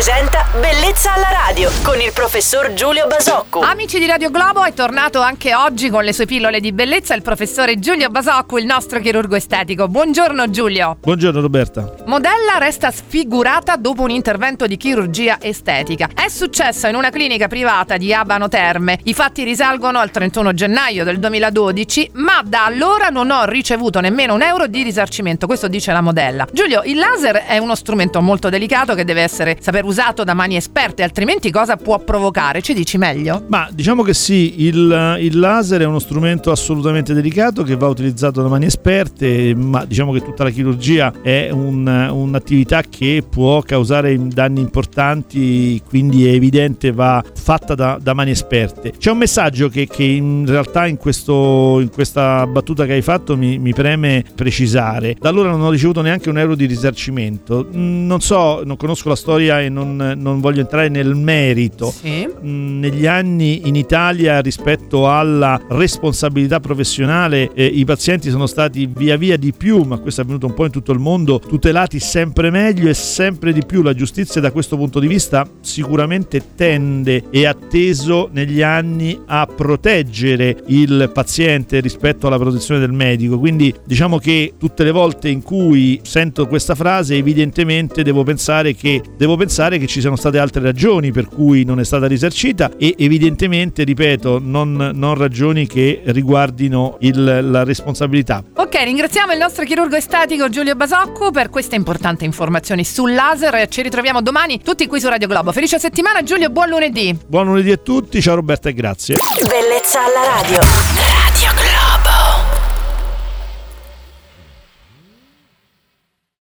presenta Bellezza alla radio con il professor Giulio Basocco. Amici di Radio Globo, è tornato anche oggi con le sue pillole di bellezza il professore Giulio Basocco, il nostro chirurgo estetico. Buongiorno Giulio. Buongiorno Roberta. Modella resta sfigurata dopo un intervento di chirurgia estetica. È successo in una clinica privata di Abano Terme. I fatti risalgono al 31 gennaio del 2012, ma da allora non ho ricevuto nemmeno un euro di risarcimento. Questo dice la modella. Giulio, il laser è uno strumento molto delicato che deve essere saper usato da mani esperte, altrimenti cosa può provocare? Ci dici meglio? Ma diciamo che sì, il, il laser è uno strumento assolutamente delicato che va utilizzato da mani esperte, ma diciamo che tutta la chirurgia è un, un'attività che può causare danni importanti, quindi è evidente va fatta da, da mani esperte. C'è un messaggio che, che in realtà in, questo, in, questa battuta che hai fatto mi, mi preme precisare. Da allora non ho ricevuto neanche un euro di risarcimento. Mm, non so, non conosco la storia e non, non voglio entrare nel merito. Sì. Mm, negli anni in Italia rispetto alla responsabilità professionale eh, i pazienti sono stati via via di più, ma questo è avvenuto un po' in tutto il mondo, tutelati sempre meglio e sempre di più. La giustizia da questo punto di vista sicuramente tende e ha teso negli anni a proteggere il paziente rispetto alla protezione del medico. Quindi diciamo che tutte le volte in cui sento questa frase evidentemente devo pensare che, devo pensare che ci siano state altre ragioni per cui non è stata risarcita e evidentemente, ripeto, non, non ragioni che riguardino il, la responsabilità. Ok, ringraziamo il nostro chirurgo estetico Giulio Basocco per queste importanti informazioni sul laser. Ci ritroviamo domani tutti qui su Radio Globo. Felice settimana Giulio, buon lunedì. Buon lunedì a tutti, ciao Roberta e grazie. Bellezza alla radio.